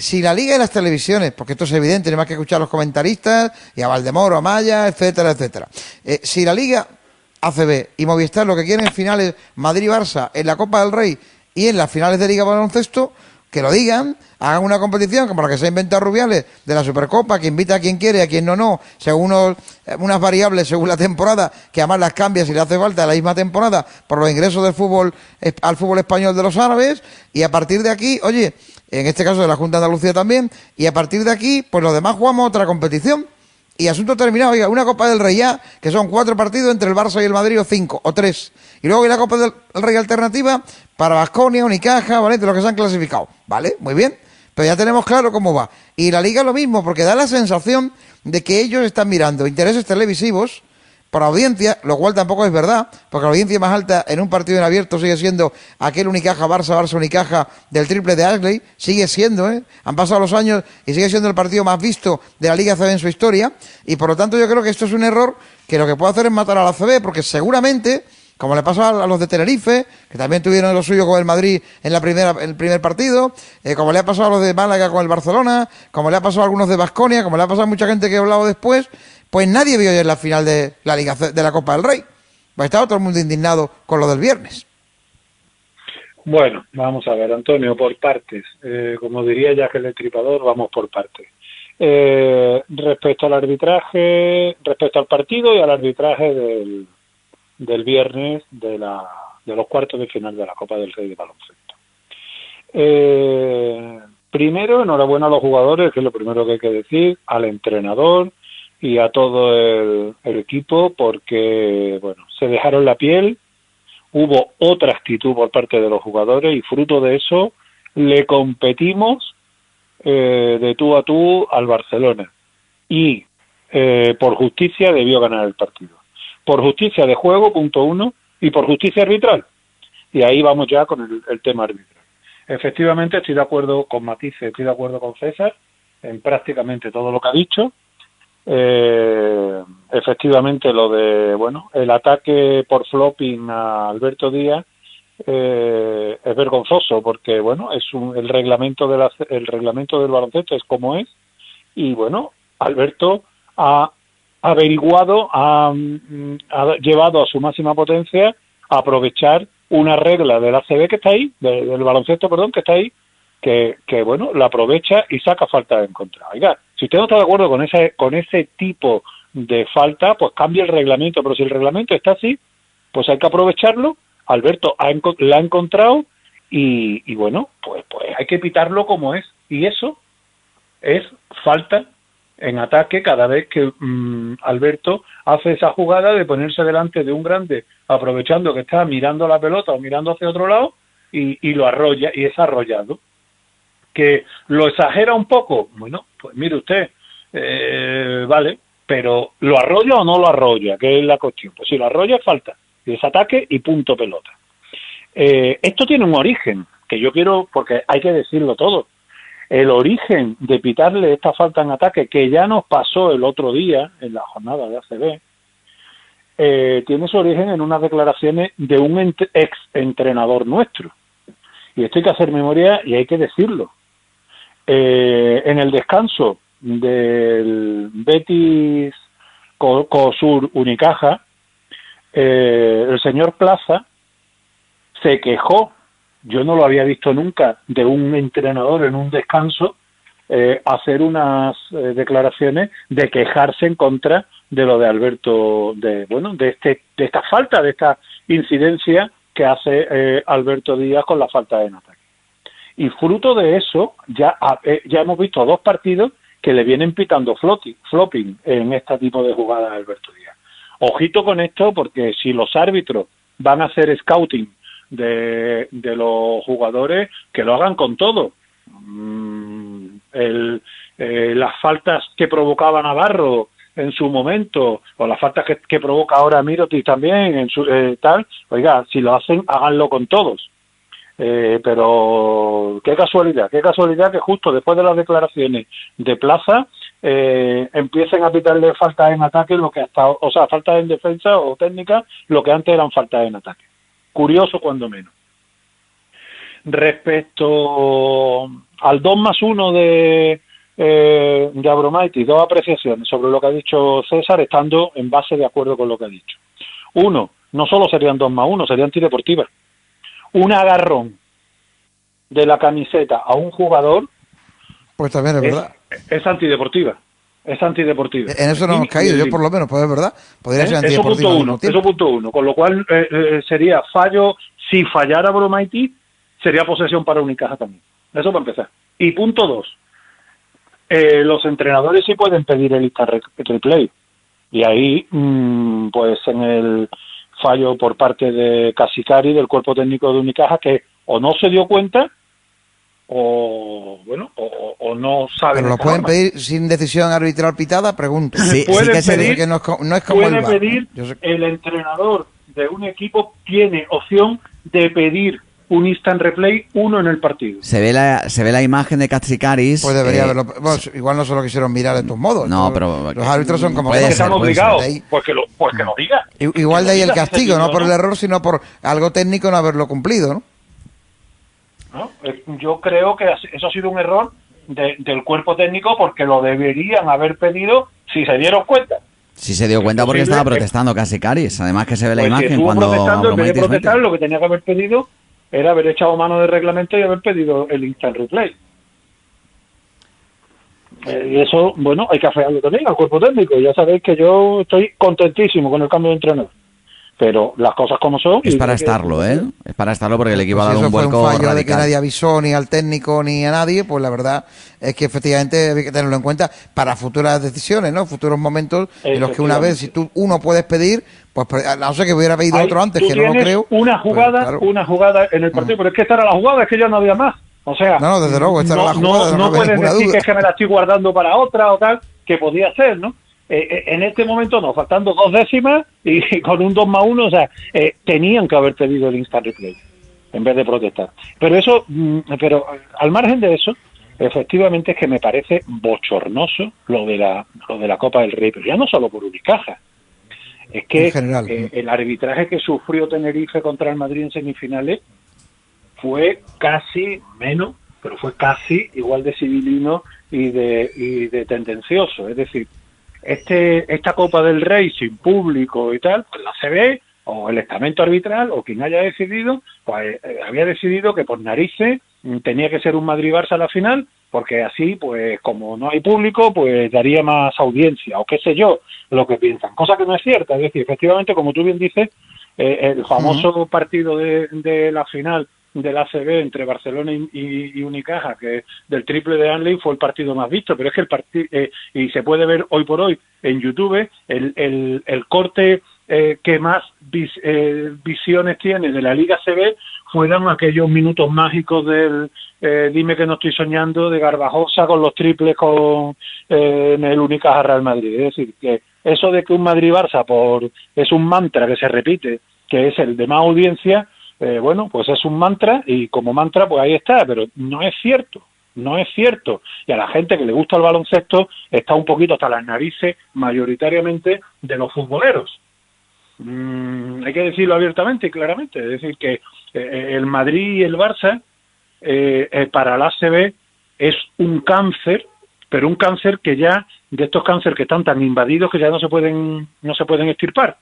si la liga y las televisiones, porque esto es evidente, no más que escuchar a los comentaristas y a Valdemoro, a Maya, etcétera, etcétera. Eh, si la liga ACB y Movistar lo que quieren en finales Madrid-Barça en la Copa del Rey y en las finales de Liga Baloncesto, que lo digan, hagan una competición como la que se ha inventado Rubiales de la Supercopa, que invita a quien quiere, a quien no, no, según eh, unas variables según la temporada, que además las cambia si le hace falta la misma temporada por los ingresos del fútbol al fútbol español de los árabes, y a partir de aquí, oye, en este caso de la Junta de Andalucía también, y a partir de aquí, pues los demás jugamos otra competición y asunto terminado. Oiga, una Copa del Rey ya, que son cuatro partidos entre el Barça y el Madrid, o cinco, o tres. Y luego hay la Copa del Rey alternativa para Vasconia, Unicaja, Valencia, los que se han clasificado. ¿Vale? Muy bien. Pero ya tenemos claro cómo va. Y la Liga lo mismo, porque da la sensación de que ellos están mirando intereses televisivos por audiencia, lo cual tampoco es verdad, porque la audiencia más alta en un partido en abierto sigue siendo aquel Unicaja, Barça, Barça, Unicaja del triple de Ashley, sigue siendo, ¿eh? Han pasado los años y sigue siendo el partido más visto de la Liga CB en su historia, y por lo tanto yo creo que esto es un error que lo que puede hacer es matar a la CB, porque seguramente, como le pasó a los de Tenerife, que también tuvieron lo suyo con el Madrid en la primera, en el primer partido, eh, como le ha pasado a los de Málaga con el Barcelona, como le ha pasado a algunos de Basconia, como le ha pasado a mucha gente que he hablado después, pues nadie vio ayer la final de la Liga de la Copa del Rey. Pues estaba todo el mundo indignado con lo del viernes. Bueno, vamos a ver, Antonio, por partes. Eh, como diría ya que el Tripador, vamos por partes. Eh, respecto al arbitraje, respecto al partido y al arbitraje del, del viernes de, la, de los cuartos de final de la Copa del Rey de Baloncesto. Eh, primero, enhorabuena a los jugadores, que es lo primero que hay que decir, al entrenador, y a todo el, equipo porque bueno se dejaron la piel hubo otra actitud por parte de los jugadores y fruto de eso le competimos eh, de tú a tú al Barcelona. Y eh, por justicia debió ganar el partido. Por justicia de juego punto uno y por justicia arbitral. Y ahí vamos ya con el, tema arbitral. Efectivamente estoy de acuerdo con Matices estoy de acuerdo con César en prácticamente todo lo que ha dicho eh, efectivamente lo de bueno el ataque por flopping a Alberto Díaz eh, es vergonzoso porque bueno es un, el reglamento de el reglamento del baloncesto es como es y bueno Alberto ha averiguado ha, ha llevado a su máxima potencia aprovechar una regla del ACB que está ahí del baloncesto perdón que está ahí que, que bueno la aprovecha y saca falta en contra oiga si usted no está de acuerdo con ese, con ese tipo de falta, pues cambie el reglamento, pero si el reglamento está así, pues hay que aprovecharlo. Alberto ha, la ha encontrado y, bueno, pues, pues hay que pitarlo como es. Y eso es falta en ataque cada vez que mm, Alberto hace esa jugada de ponerse delante de un grande, aprovechando que está mirando la pelota o mirando hacia otro lado y, y lo arrolla y es arrollado que lo exagera un poco, bueno, pues mire usted, eh, vale, pero ¿lo arrolla o no lo arrolla? Que es la cuestión. Pues si lo arrolla, falta. Desataque y punto pelota. Eh, esto tiene un origen, que yo quiero, porque hay que decirlo todo. El origen de pitarle esta falta en ataque, que ya nos pasó el otro día en la jornada de ACB, eh, tiene su origen en unas declaraciones de un ex entrenador nuestro. Y esto hay que hacer memoria y hay que decirlo. Eh, en el descanso del Betis Cosur Unicaja, eh, el señor Plaza se quejó, yo no lo había visto nunca, de un entrenador en un descanso eh, hacer unas declaraciones de quejarse en contra de lo de Alberto, de bueno, de este, de esta falta, de esta incidencia que hace Alberto Díaz con la falta de ataque. Y fruto de eso, ya, eh, ya hemos visto dos partidos que le vienen pitando flopping en este tipo de jugadas a Alberto Díaz. Ojito con esto, porque si los árbitros van a hacer scouting de, los jugadores, que lo hagan con todo. Mm, eh, las faltas que provocaba Navarro en su momento, o las faltas que, provoca ahora Miroti también, en su, eh, tal, oiga, si lo hacen, háganlo con todos. Eh, pero qué casualidad, qué casualidad que justo después de las declaraciones de Plaza eh, empiecen a pitarle falta en ataque lo que hasta, o sea, falta en defensa o técnica, lo que antes eran faltas en ataque. Curioso cuando menos. Respecto al 2 más 1 de, eh, dos apreciaciones sobre lo que ha dicho César, estando en base de acuerdo con lo que ha dicho. Uno, no solo serían 2 más 1, sería antideportiva. Un agarrón de la camiseta a un jugador. Pues también es, verdad. Es antideportiva. Es antideportiva. En eso no hemos caído, yo por lo menos, pues es verdad. Podría ser antideportiva. Eso punto uno, eso punto uno. Con lo cual eh, eh, sería fallo, si fallara Bromaiti, sería posesión para Unicaja también. Eso para empezar. Y punto dos, eh, los entrenadores sí pueden pedir el replay. Y ahí, mm, pues en el fallo por parte de Casicari, del cuerpo técnico de Unicaja, que o no se dio cuenta o bueno o, no sabe pero lo pueden pedir sin decisión arbitral pitada pregunto. Sí, puede que pedir, que no es, no es como puede el pedir el entrenador de un equipo tiene opción de pedir un instant replay, uno en el partido. Se ve la, se ve la imagen de Katsikaris. Pues debería eh, haberlo. igual no se lo quisieron mirar de todos modos. No, pero. Los árbitros son como. que están obligados. Pues que, lo, pues que lo diga. Igual de ahí el castigo, no por el error, sino por algo técnico no haberlo cumplido, ¿no? Yo creo que eso ha sido un error del cuerpo técnico porque lo deberían haber pedido si se dieron cuenta. Si se dio cuenta porque estaba protestando casi Caris. Además que se ve la pues imagen cuando... Protestando, en vez de protestar, lo que tenía que haber pedido era haber echado mano del reglamento y haber pedido el instant replay. Eh, y eso, bueno, hay que afearlo también al cuerpo técnico. Ya sabéis que yo estoy contentísimo con el cambio de entrenador pero las cosas como son. Es para estarlo, ¿eh? Es para estarlo porque el equipo ha dado un vuelco fue un fallo de que nadie avisó ni al técnico ni a nadie, pues la verdad es que efectivamente hay que tenerlo en cuenta para futuras decisiones, ¿no? Futuros momentos en los que una vez, si tú uno puedes pedir, pues no sé que hubiera pedido otro antes, que no lo creo. Una pues, jugada, una jugada en el partido, pero es que esta era la jugada, es que ya no había más. O sea, no, no desde luego, esta no, era la jugada. No, no puedes decir que es que me la estoy guardando para otra o tal, que podía ser, ¿no? Eh, eh, en este momento no, faltando dos décimas y con un 2 más 1, o sea, eh, tenían que haber pedido el instant replay en vez de protestar. Pero eso, mm, pero al margen de eso, efectivamente es que me parece bochornoso lo de la, lo de la Copa del Rey, pero ya no solo por Unicaja. Es que el arbitraje que sufrió Tenerife contra el Madrid en semifinales fue casi menos, pero fue casi igual de civilino y de, y de tendencioso. Es decir, este, esta Copa del Rey sin público y tal, pues la CB o el estamento arbitral o quien haya decidido, pues eh, había decidido que por narices mm, tenía que ser un Madrid-Barça la final, porque así, pues como no hay público, pues daría más audiencia, o qué sé yo, lo que piensan. Cosa que no es cierta, es decir, efectivamente, como tú bien dices, eh, el famoso partido de, de la final del ACB entre Barcelona y, Unicaja, que del triple de Anley fue el partido más visto, pero es que el partido, eh, y se puede ver hoy por hoy en YouTube, el, el, el corte eh, que más eh, visiones tiene de la Liga ACB fueron aquellos minutos mágicos del Dime que no estoy soñando de Garbajosa con los triples con en el Unicaja Real Madrid. Es decir, que eso de que un Madrid-Barça por, es un mantra que se repite, que es el de más audiencia, eh, bueno, pues es un mantra y como mantra pues ahí está, pero no es cierto, no es cierto. Y a la gente que le gusta el baloncesto está un poquito hasta las narices mayoritariamente de los futboleros. Mm, hay que decirlo abiertamente y claramente, es decir, que eh, eh, el Madrid y el Barça para la ACB es un cáncer, pero un cáncer que ya de estos cánceres que están tan invadidos que ya no se pueden no se pueden extirpar.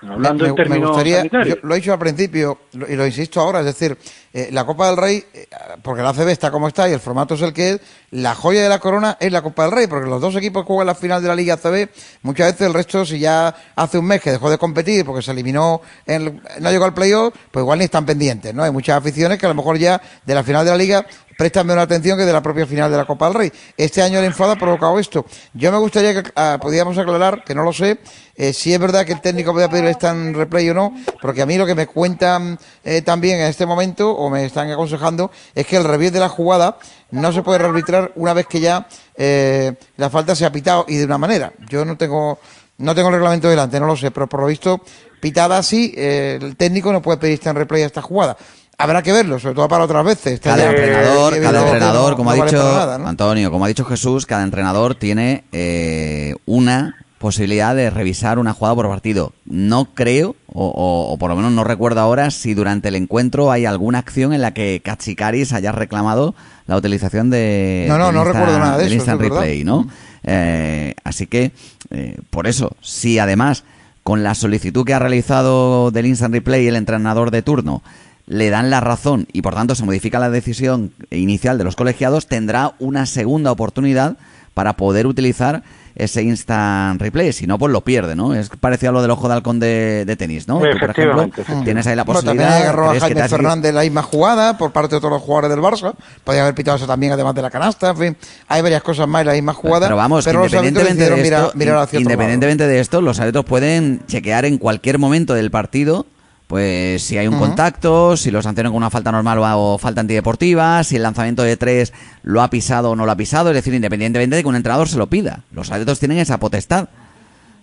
Hablando me, en términos gustaría, lo he dicho al principio y lo insisto ahora, es decir, eh, la Copa del Rey, eh, porque la CB está como está y el formato es el que es, la joya de la corona es la Copa del Rey, porque los dos equipos juegan la final de la Liga CB, muchas veces el resto, si ya hace un mes que dejó de competir porque se eliminó, en no llegó al playoff, pues igual ni están pendientes, ¿no? Hay muchas aficiones que a lo mejor ya de la final de la Liga prestan menos atención que de la propia final de la Copa del Rey. Este año el enfado ha provocado esto. Yo me gustaría que ah, podíamos aclarar, que no lo sé, eh, si es verdad que el técnico puede pedir el stand replay o no, porque a mí lo que me cuentan eh, también en este momento, o me están aconsejando, es que el review de la jugada no se puede rearbitrar una vez que ya eh, la falta se ha pitado y de una manera. Yo no tengo no tengo el reglamento delante, no lo sé, pero por lo visto, pitada así, el técnico no puede pedir stand replay a esta jugada. Habrá que verlo, sobre todo para otras veces. Cada entrenador, cada entrenador, como ha dicho Antonio, como ha dicho Jesús, cada entrenador tiene eh, una posibilidad de revisar una jugada por partido. No creo, o, por lo menos no recuerdo ahora, si durante el encuentro hay alguna acción en la que Kachikaris haya reclamado la utilización de no, no, no recuerdo nada de eso, instant replay, ¿no? Eh, así que, eh, por eso, si además con la solicitud que ha realizado del instant replay el entrenador de turno le dan la razón y por tanto se modifica la decisión inicial de los colegiados, tendrá una segunda oportunidad para poder utilizar ese instant replay, si no, pues lo pierde, ¿no? Es parecido a lo del ojo de halcón de, tenis, ¿no? Tú, por ejemplo, tienes ahí la bueno, posibilidad... también agarró a Jaime Fernández la misma jugada por parte de todos los jugadores del Barça, podía haber pitado eso también además de la canasta, en fin, hay varias cosas más en la misma jugada, pero vamos, pero independientemente, de esto, mirar, independientemente de esto, los árbitros pueden chequear en cualquier momento del partido pues si hay un contacto, si lo sancionan con una falta normal o, falta antideportiva, si el lanzamiento de tres lo ha pisado o no lo ha pisado, es decir, independientemente de que un entrenador se lo pida. Los árbitros tienen esa potestad.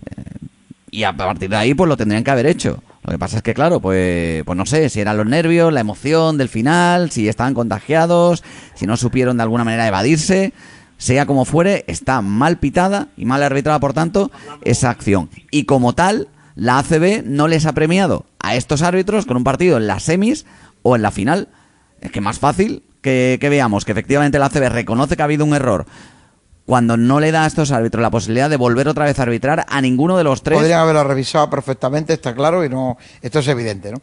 Eh, y a partir de ahí, pues lo tendrían que haber hecho. Lo que pasa es que, claro, pues, pues no sé, si eran los nervios, la emoción del final, si estaban contagiados, si no supieron de alguna manera evadirse, sea como fuere, está mal pitada y mal arbitrada, por tanto, esa acción. Y como tal, la ACB no les ha premiado a estos árbitros con un partido en las semis o en la final. Es que más fácil que, veamos que efectivamente la ACB reconoce que ha habido un error cuando no le da a estos árbitros la posibilidad de volver otra vez a arbitrar a ninguno de los tres. Podrían haberlo revisado perfectamente, está claro, y no esto es evidente, ¿no?